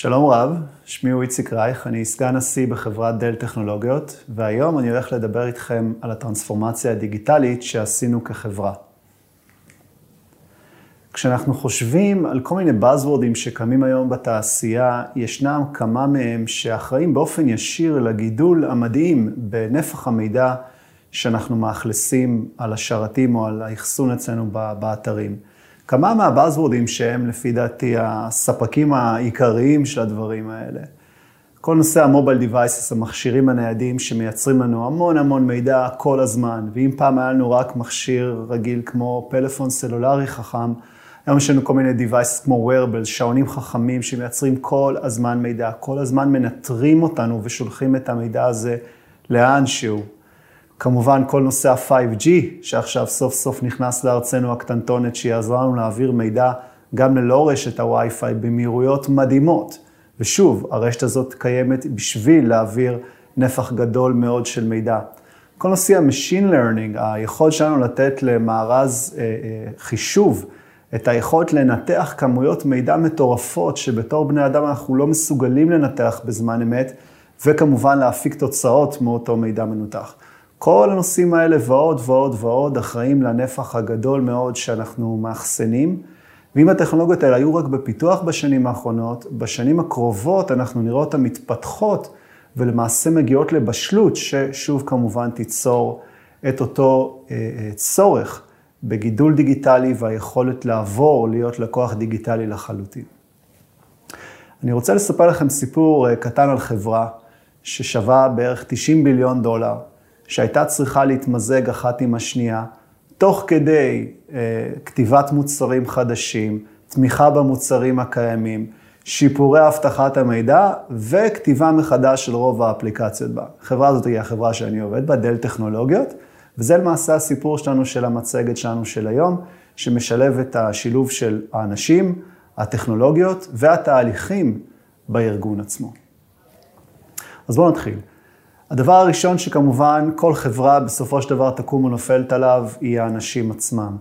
שלום רב, שמי הוא איציק רייך, אני סגן נשיא בחברת דל טכנולוגיות, והיום אני הולך לדבר איתכם על הטרנספורמציה הדיגיטלית שעשינו כחברה. כשאנחנו חושבים על כל מיני Buzzwordים שקמים היום בתעשייה, ישנם כמה מהם שאחראים באופן ישיר לגידול המדהים בנפח המידע שאנחנו מאכלסים על השרתים או על האחסון אצלנו באתרים. כמה מהבאזוורדים שהם לפי דעתי הספקים העיקריים של הדברים האלה. כל נושא המובייל דיווייסס, המכשירים הניידים שמייצרים לנו המון המון מידע כל הזמן, ואם פעם היה לנו רק מכשיר רגיל כמו פלאפון סלולרי חכם, היום יש לנו כל מיני דיווייסס כמו wearables, שעונים חכמים שמייצרים כל הזמן מידע, כל הזמן מנטרים אותנו ושולחים את המידע הזה לאן שהוא. כמובן כל נושא ה-5G, שעכשיו סוף סוף נכנס לארצנו הקטנטונת, שיעזרה לנו להעביר מידע גם ללא רשת הווי-פיי במהירויות מדהימות. ושוב, הרשת הזאת קיימת בשביל להעביר נפח גדול מאוד של מידע. כל נושא ה-Machine Learning, היכולת שלנו לתת למארז אה, אה, חישוב, את היכולת לנתח כמויות מידע מטורפות, שבתור בני אדם אנחנו לא מסוגלים לנתח בזמן אמת, וכמובן להפיק תוצאות מאותו מידע מנותח. כל הנושאים האלה ועוד ועוד ועוד אחראים לנפח הגדול מאוד שאנחנו מאחסנים. ואם הטכנולוגיות האלה היו רק בפיתוח בשנים האחרונות, בשנים הקרובות אנחנו נראה אותן מתפתחות ולמעשה מגיעות לבשלות, ששוב כמובן תיצור את אותו אה, אה, צורך בגידול דיגיטלי והיכולת לעבור להיות לקוח דיגיטלי לחלוטין. אני רוצה לספר לכם סיפור אה, קטן על חברה ששווה בערך 90 ביליון דולר. שהייתה צריכה להתמזג אחת עם השנייה, תוך כדי אה, כתיבת מוצרים חדשים, תמיכה במוצרים הקיימים, שיפורי אבטחת המידע וכתיבה מחדש של רוב האפליקציות בה. החברה הזאת היא החברה שאני עובד בה, דל טכנולוגיות, וזה למעשה הסיפור שלנו של המצגת שלנו של היום, שמשלב את השילוב של האנשים, הטכנולוגיות והתהליכים בארגון עצמו. אז בואו נתחיל. הדבר הראשון שכמובן כל חברה בסופו של דבר תקום ונופלת עליו, היא האנשים עצמם.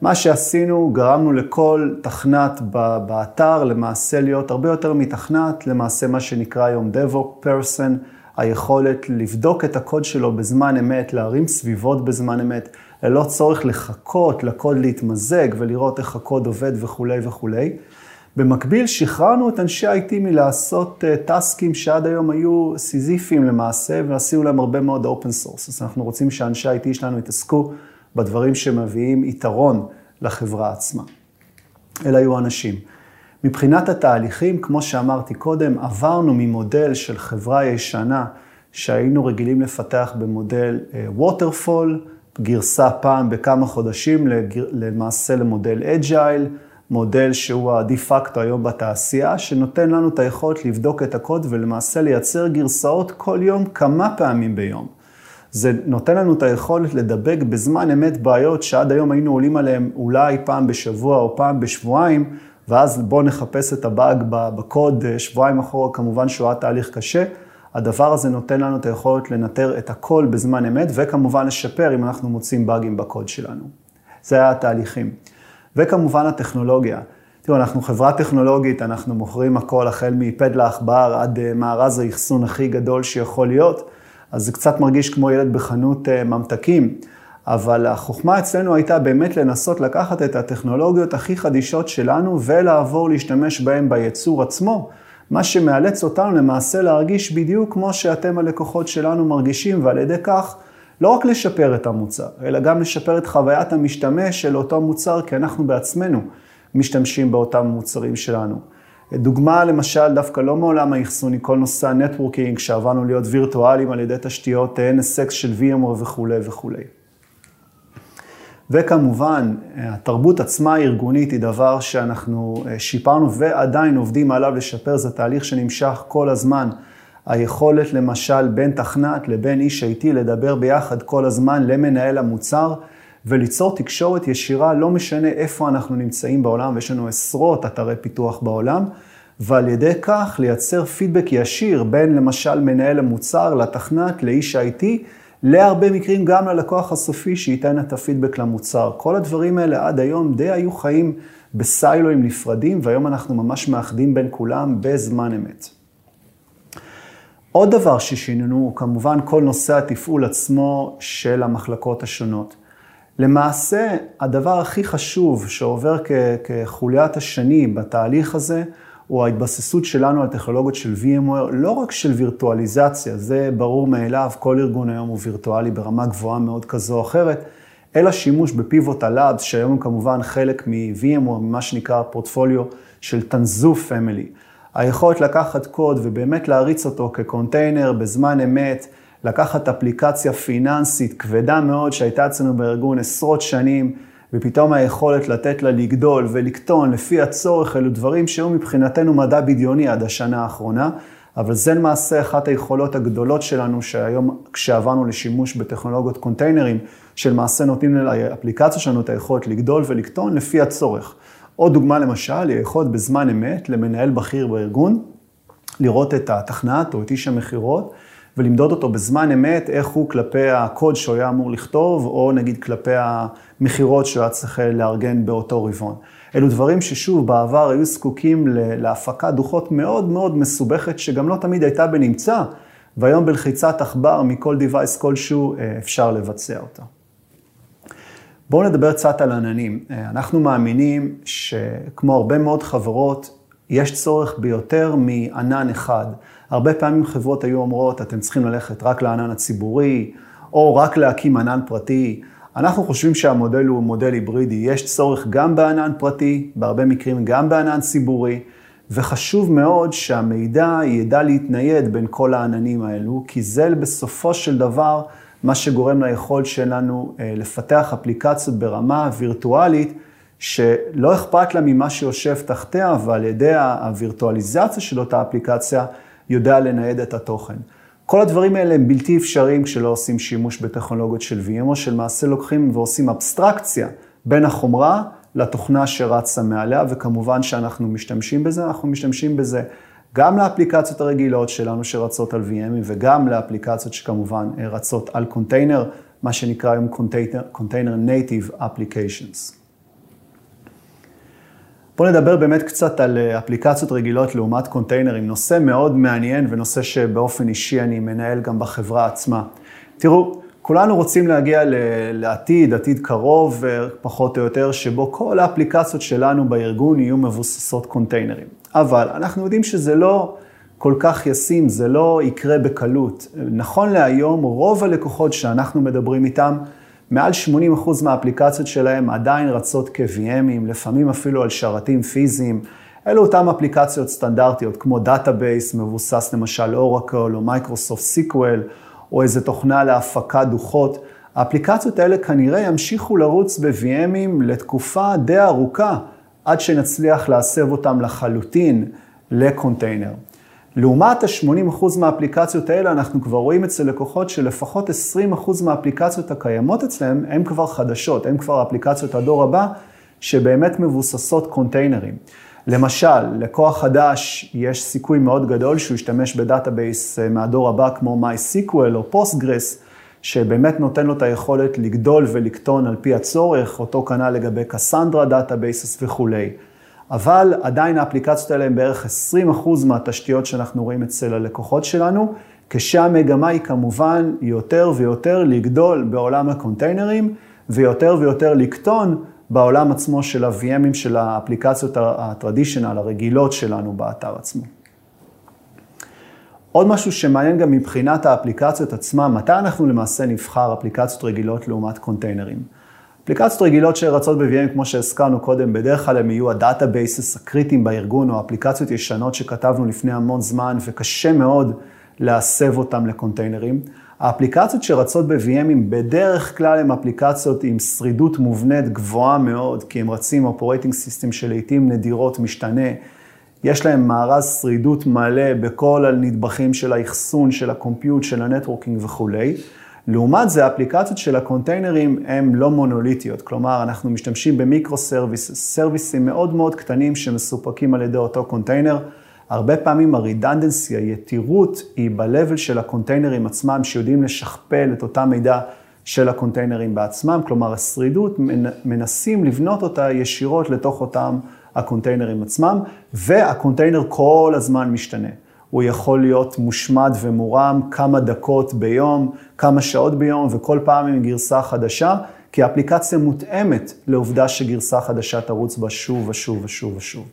מה שעשינו, גרמנו לכל תכנת באתר למעשה להיות הרבה יותר מתכנת, למעשה מה שנקרא היום DevOps person, היכולת לבדוק את הקוד שלו בזמן אמת, להרים סביבות בזמן אמת, ללא צורך לחכות לקוד להתמזג ולראות איך הקוד עובד וכולי וכולי. במקביל, שחררנו את אנשי IT מלעשות אה, טסקים שעד היום היו סיזיפיים למעשה, ועשינו להם הרבה מאוד open source. אז אנחנו רוצים שאנשי IT שלנו יתעסקו בדברים שמביאים יתרון לחברה עצמה. אלה היו אנשים. מבחינת התהליכים, כמו שאמרתי קודם, עברנו ממודל של חברה ישנה שהיינו רגילים לפתח במודל waterfall, אה, גרסה פעם בכמה חודשים, למעשה למודל agile. מודל שהוא הדה פקטו היום בתעשייה, שנותן לנו את היכולת לבדוק את הקוד ולמעשה לייצר גרסאות כל יום כמה פעמים ביום. זה נותן לנו את היכולת לדבג בזמן אמת בעיות שעד היום היינו עולים עליהן אולי פעם בשבוע או פעם בשבועיים, ואז בואו נחפש את הבאג בקוד שבועיים אחורה, כמובן שהוא היה תהליך קשה. הדבר הזה נותן לנו את היכולת לנטר את הכל בזמן אמת, וכמובן לשפר אם אנחנו מוצאים באגים בקוד שלנו. זה היה התהליכים. וכמובן הטכנולוגיה. תראו, אנחנו חברה טכנולוגית, אנחנו מוכרים הכל החל מפד לעכבר עד אה, מארז האחסון הכי גדול שיכול להיות, אז זה קצת מרגיש כמו ילד בחנות אה, ממתקים. אבל החוכמה אצלנו הייתה באמת לנסות לקחת את הטכנולוגיות הכי חדישות שלנו ולעבור להשתמש בהן בייצור עצמו, מה שמאלץ אותנו למעשה להרגיש בדיוק כמו שאתם הלקוחות שלנו מרגישים, ועל ידי כך לא רק לשפר את המוצר, אלא גם לשפר את חוויית המשתמש של אותו מוצר, כי אנחנו בעצמנו משתמשים באותם מוצרים שלנו. דוגמה למשל, דווקא לא מעולם האחסוני, כל נושא הנטוורקינג, שעברנו להיות וירטואליים על ידי תשתיות NSX של VMware וכולי וכולי. וכמובן, התרבות עצמה הארגונית היא דבר שאנחנו שיפרנו ועדיין עובדים עליו לשפר, זה תהליך שנמשך כל הזמן. היכולת למשל בין תכנת לבין איש IT לדבר ביחד כל הזמן למנהל המוצר וליצור תקשורת ישירה, לא משנה איפה אנחנו נמצאים בעולם, ויש לנו עשרות אתרי פיתוח בעולם, ועל ידי כך לייצר פידבק ישיר בין למשל מנהל המוצר לתכנת לאיש IT, להרבה מקרים גם ללקוח הסופי שייתן את הפידבק למוצר. כל הדברים האלה עד היום די היו חיים בסיילואים נפרדים, והיום אנחנו ממש מאחדים בין כולם בזמן אמת. עוד דבר ששינינו הוא כמובן כל נושא התפעול עצמו של המחלקות השונות. למעשה, הדבר הכי חשוב שעובר כ- כחוליית השני בתהליך הזה, הוא ההתבססות שלנו על טכנולוגיות של VMware, לא רק של וירטואליזציה, זה ברור מאליו, כל ארגון היום הוא וירטואלי ברמה גבוהה מאוד כזו או אחרת, אלא שימוש בפיבוט הלאבס, שהיום הם כמובן חלק מ-VMware, ממה שנקרא פורטפוליו של תנזו פמילי. היכולת לקחת קוד ובאמת להריץ אותו כקונטיינר בזמן אמת, לקחת אפליקציה פיננסית כבדה מאוד שהייתה אצלנו בארגון עשרות שנים, ופתאום היכולת לתת לה לגדול ולקטון לפי הצורך, אלו דברים שהיו מבחינתנו מדע בדיוני עד השנה האחרונה, אבל זה למעשה אחת היכולות הגדולות שלנו, שהיום כשעברנו לשימוש בטכנולוגיות קונטיינרים, שלמעשה נותנים לאפליקציה שלנו את היכולת לגדול ולקטון לפי הצורך. עוד דוגמה למשל, היא היכולת בזמן אמת למנהל בכיר בארגון, לראות את התכנת או את איש המכירות, ולמדוד אותו בזמן אמת, איך הוא כלפי הקוד שהוא היה אמור לכתוב, או נגיד כלפי המכירות שהוא היה צריך לארגן באותו רבעון. אלו דברים ששוב, בעבר היו זקוקים להפקת דוחות מאוד מאוד מסובכת, שגם לא תמיד הייתה בנמצא, והיום בלחיצת עכבר מכל device כלשהו אה, אפשר לבצע אותה. בואו נדבר קצת על עננים. אה, אנחנו מאמינים שכמו הרבה מאוד חברות, יש צורך ביותר מענן אחד. הרבה פעמים חברות היו אומרות, אתם צריכים ללכת רק לענן הציבורי, או רק להקים ענן פרטי. אנחנו חושבים שהמודל הוא מודל היברידי. יש צורך גם בענן פרטי, בהרבה מקרים גם בענן ציבורי, וחשוב מאוד שהמידע ידע להתנייד בין כל העננים האלו, כי זה בסופו של דבר מה שגורם ליכולת שלנו אה, לפתח אפליקציות ברמה וירטואלית, שלא אכפת לה ממה שיושב תחתיה, אבל על ידי הווירטואליזציה של אותה אפליקציה, יודע לנייד את התוכן. כל הדברים האלה הם בלתי אפשריים כשלא עושים שימוש בטכנולוגיות של VM, או שלמעשה לוקחים ועושים אבסטרקציה בין החומרה לתוכנה שרצה מעליה, וכמובן שאנחנו משתמשים בזה, אנחנו משתמשים בזה גם לאפליקציות הרגילות שלנו שרצות על VM, וגם לאפליקציות שכמובן רצות על קונטיינר, מה שנקרא היום קונטיינר Native Applications. בואו נדבר באמת קצת על אה, אפליקציות רגילות לעומת קונטיינרים, נושא מאוד מעניין ונושא שבאופן אישי אני מנהל גם בחברה עצמה. תראו, כולנו רוצים להגיע לעתיד, עתיד קרוב אה, פחות או יותר, שבו כל האפליקציות שלנו בארגון יהיו מבוססות קונטיינרים. אבל אנחנו יודעים שזה לא כל כך ישים, זה לא יקרה בקלות. נכון להיום, רוב הלקוחות שאנחנו מדברים איתם, מעל 80% מהאפליקציות שלהם עדיין רצות כ-VM ים, לפעמים אפילו על שרתים פיזיים. אלו אותן אפליקציות סטנדרטיות, כמו database, מבוסס למשל Oracle או Microsoft SQL, או איזה תוכנה להפקת דוחות. האפליקציות האלה כנראה ימשיכו לרוץ ב-VM ים לתקופה די ארוכה, עד שנצליח להסב אותם לחלוטין לקונטיינר. לעומת ה-80% מהאפליקציות האלה, אנחנו כבר רואים אצל לקוחות שלפחות 20% מהאפליקציות הקיימות אצלם, הן כבר חדשות, הן כבר אפליקציות הדור הבא, שבאמת מבוססות קונטיינרים. למשל, לקוח חדש, יש סיכוי מאוד גדול שהוא ישתמש ב database אה, מהדור הבא כמו MySQL או Postgres, שבאמת נותן לו את היכולת לגדול ולקטון על פי הצורך, אותו כנ"ל לגבי Cassandra databases וכולי. אבל עדיין האפליקציות האלה הן בערך 20% מהתשתיות שאנחנו רואים אצל הלקוחות שלנו, כשהמגמה היא כמובן יותר ויותר לגדול בעולם הקונטיינרים, ויותר ויותר לקטון בעולם עצמו של ה-VM ים של האפליקציות ה traditional, הרגילות שלנו באתר עצמו. עוד משהו שמעניין גם מבחינת האפליקציות עצמם, מתי אנחנו למעשה נבחר אפליקציות רגילות לעומת קונטיינרים. אפליקציות רגילות שרצות ב-VM, כמו שהזכרנו קודם, בדרך כלל הם יהיו ה databases הקריטיים בארגון, או אפליקציות ישנות שכתבנו לפני המון זמן, וקשה מאוד להסב אותם לקונטיינרים. האפליקציות שרצות ב-VM ים בדרך כלל הן אפליקציות עם שרידות מובנית גבוהה מאוד, כי הם רצים operating system שלעיתים נדירות משתנה. יש להם מארז שרידות מלא בכל הנדבכים של האחסון, של ה compute, של ה networking וכולי. לעומת זה, האפליקציות של הקונטיינרים הן לא מונוליטיות, כלומר, אנחנו משתמשים ב micro service, סרוויסים מאוד מאוד קטנים שמסופקים על ידי אותו קונטיינר. הרבה פעמים ה redundancy, היתירות, היא ב-level של הקונטיינרים עצמם, שיודעים לשכפל את אותה מידע של הקונטיינרים בעצמם, כלומר השרידות, מנסים לבנות אותה ישירות לתוך אותם הקונטיינרים עצמם, והקונטיינר כל הזמן משתנה. הוא יכול להיות מושמד ומורם כמה דקות ביום, כמה שעות ביום, וכל פעם עם גרסה חדשה, כי האפליקציה מותאמת לעובדה שגרסה חדשה תרוץ בה שוב ושוב ושוב ושוב.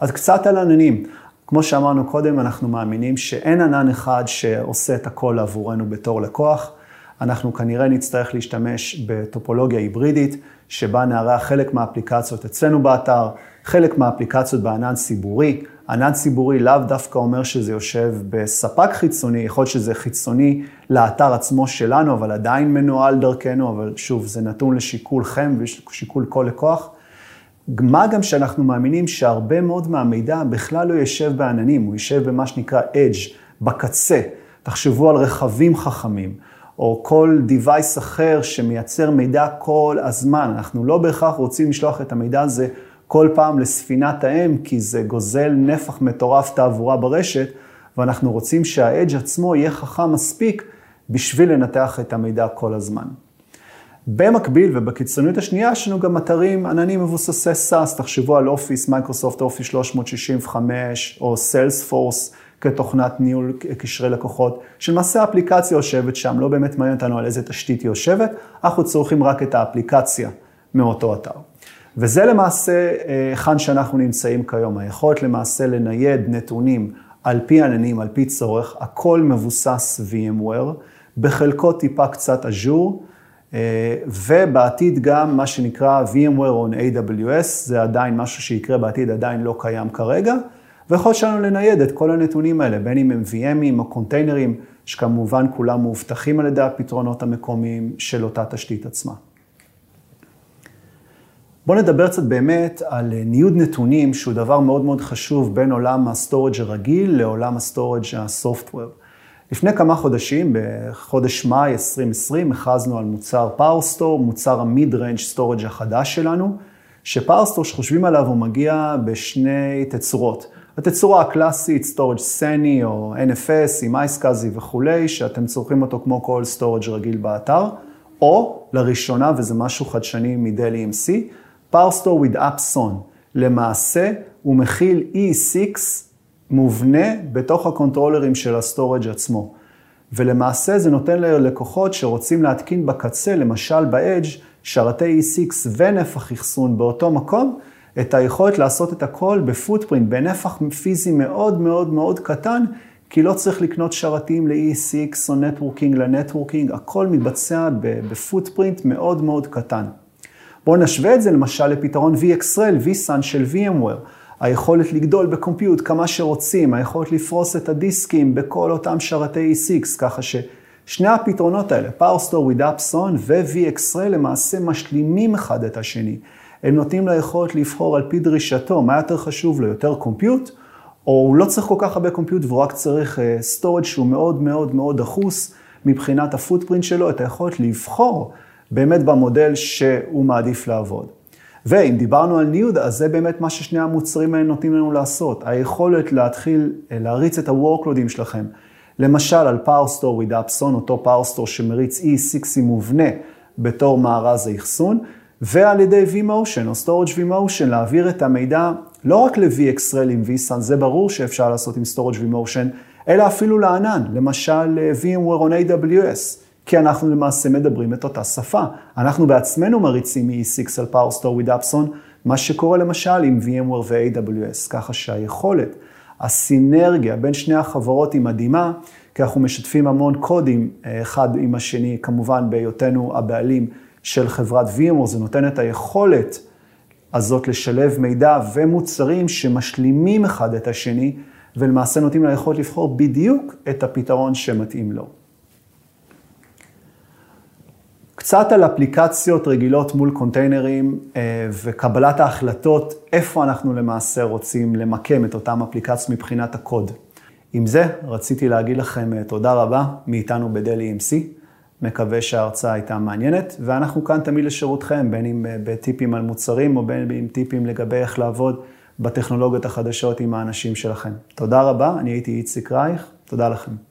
אז קצת על עננים. כמו שאמרנו קודם, אנחנו מאמינים שאין ענן אחד שעושה את הכל עבורנו בתור לקוח. אנחנו כנראה נצטרך להשתמש בטופולוגיה היברידית, שבה נארח חלק מהאפליקציות אצלנו באתר, חלק מהאפליקציות בענן ציבורי. ענן ציבורי לאו דווקא אומר שזה יושב בספק חיצוני, יכול להיות שזה חיצוני לאתר עצמו שלנו, אבל עדיין מנוהל דרכנו, אבל שוב, זה נתון לשיקולכם ושיקול כל לקוח. מה גם שאנחנו מאמינים שהרבה מאוד מהמידע בכלל לא יושב בעננים, הוא יושב במה שנקרא edge, בקצה. תחשבו על רכבים חכמים, או כל device אחר שמייצר מידע כל הזמן. אנחנו לא בהכרח רוצים לשלוח את המידע הזה כל פעם לספינת האם, כי זה גוזל נפח מטורף תעבורה ברשת, ואנחנו רוצים שהאדג' עצמו יהיה חכם מספיק בשביל לנתח את המידע כל הזמן. במקביל ובקיצוניות השנייה, יש לנו גם אתרים עננים מבוססי SaaS, תחשבו על Office, Microsoft Office 365 או Salesforce כתוכנת ניהול קשרי לקוחות, שלמעשה האפליקציה יושבת שם, לא באמת מעניין אותנו על איזה תשתית היא יושבת, אנחנו צורכים רק את האפליקציה מאותו אתר. וזה למעשה אה, היכן שאנחנו נמצאים כיום, היכולת למעשה לנייד נתונים על פי עננים, על פי צורך, הכל מבוסס VMware, בחלקו טיפה קצת אג'ור, אה, ובעתיד גם מה שנקרא VMware on AWS, זה עדיין משהו שיקרה בעתיד, עדיין לא קיים כרגע, ויכול שלנו לנייד את כל הנתונים האלה, בין אם הם VM ים או קונטיינרים, שכמובן כולם מאובטחים על ידי הפתרונות המקומיים של אותה תשתית עצמה. בואו נדבר קצת באמת על ניוד נתונים, שהוא דבר מאוד מאוד חשוב בין עולם ה storage הרגיל לעולם ה storage ה software. לפני כמה חודשים, בחודש מאי 2020, הכרזנו על מוצר PowerStore, מוצר ה mid-range storage החדש שלנו, ש PowerStore שחושבים עליו הוא מגיע בשני תצורות. התצורה הקלאסית, storage SAN י או NFS עם iSCSI וכולי, שאתם צורכים אותו כמו כל storage רגיל באתר, או לראשונה, וזה משהו חדשני מ Dell EMC, PowerStore with AppsON. למעשה הוא מכיל ESX מובנה בתוך הקונטרולרים של ה storage עצמו. ולמעשה זה נותן ללקוחות שרוצים להתקין בקצה, למשל ב-Edge, שרתי ESX ונפח אחסון באותו מקום, את היכולת לעשות את הכל ב footprint, בנפח פיזי מאוד מאוד מאוד קטן, כי לא צריך לקנות שרתים ל-ESX או networking ל networking, הכל מתבצע ב footprint מאוד מאוד קטן. בואו נשווה את זה למשל לפתרון VxRail, vSAN של VMware. היכולת לגדול בקומפיוט כמה שרוצים, היכולת לפרוס את הדיסקים בכל אותם שרתי E6, ככה ששני הפתרונות האלה, PowerStore with AppSon ו-VXRL למעשה משלימים אחד את השני. הם נותנים לו יכולת לבחור על פי דרישתו, מה יותר חשוב לו, יותר קומפיוט, או הוא לא צריך כל כך הרבה קומפיוט והוא רק צריך uh, שהוא מאוד מאוד מאוד דחוס מבחינת הפוטפרינט שלו, את היכולת לבחור באמת במודל שהוא מעדיף לעבוד. ואם דיברנו על ניוד, אז זה באמת מה ששני המוצרים האלה נותנים לנו לעשות. היכולת להתחיל אה, להריץ את ה-workloadים שלכם. למשל, על PowerStore with AppSon, אותו PowerStore שמריץ E6 מובנה בתור מארז האחסון, ועל ידי vMotion או Storage vMotion להעביר את המידע לא רק ל-VXRL עם vSAN, זה ברור שאפשר לעשות עם Storage vMotion, אלא אפילו לענן, למשל אה, VMware on AWS. כי אנחנו למעשה מדברים את אותה שפה. אנחנו בעצמנו מריצים מ-E6 על PowerStore with Appson, מה שקורה למשל עם VMware ו-AWS, ככה שהיכולת, הסינרגיה בין שני החברות היא מדהימה, כי אנחנו משתפים המון קודים אה, אחד עם השני, כמובן בהיותנו הבעלים של חברת VMware, זה נותן את היכולת הזאת לשלב מידע ומוצרים שמשלימים אחד את השני, ולמעשה נותנים ליכולת לבחור בדיוק את הפתרון שמתאים לו. קצת על אפליקציות רגילות מול קונטיינרים אה, וקבלת ההחלטות, איפה אנחנו למעשה רוצים למקם את אותן אפליקציות מבחינת הקוד. עם זה, רציתי להגיד לכם אה, תודה רבה מאיתנו בדל EMC. מקווה שההרצאה הייתה מעניינת, ואנחנו כאן תמיד לשירותכם, בין אם אה, בטיפים על מוצרים או בין אם טיפים לגבי איך לעבוד בטכנולוגיות החדשות עם האנשים שלכם. תודה רבה, אני הייתי איציק רייך, תודה לכם.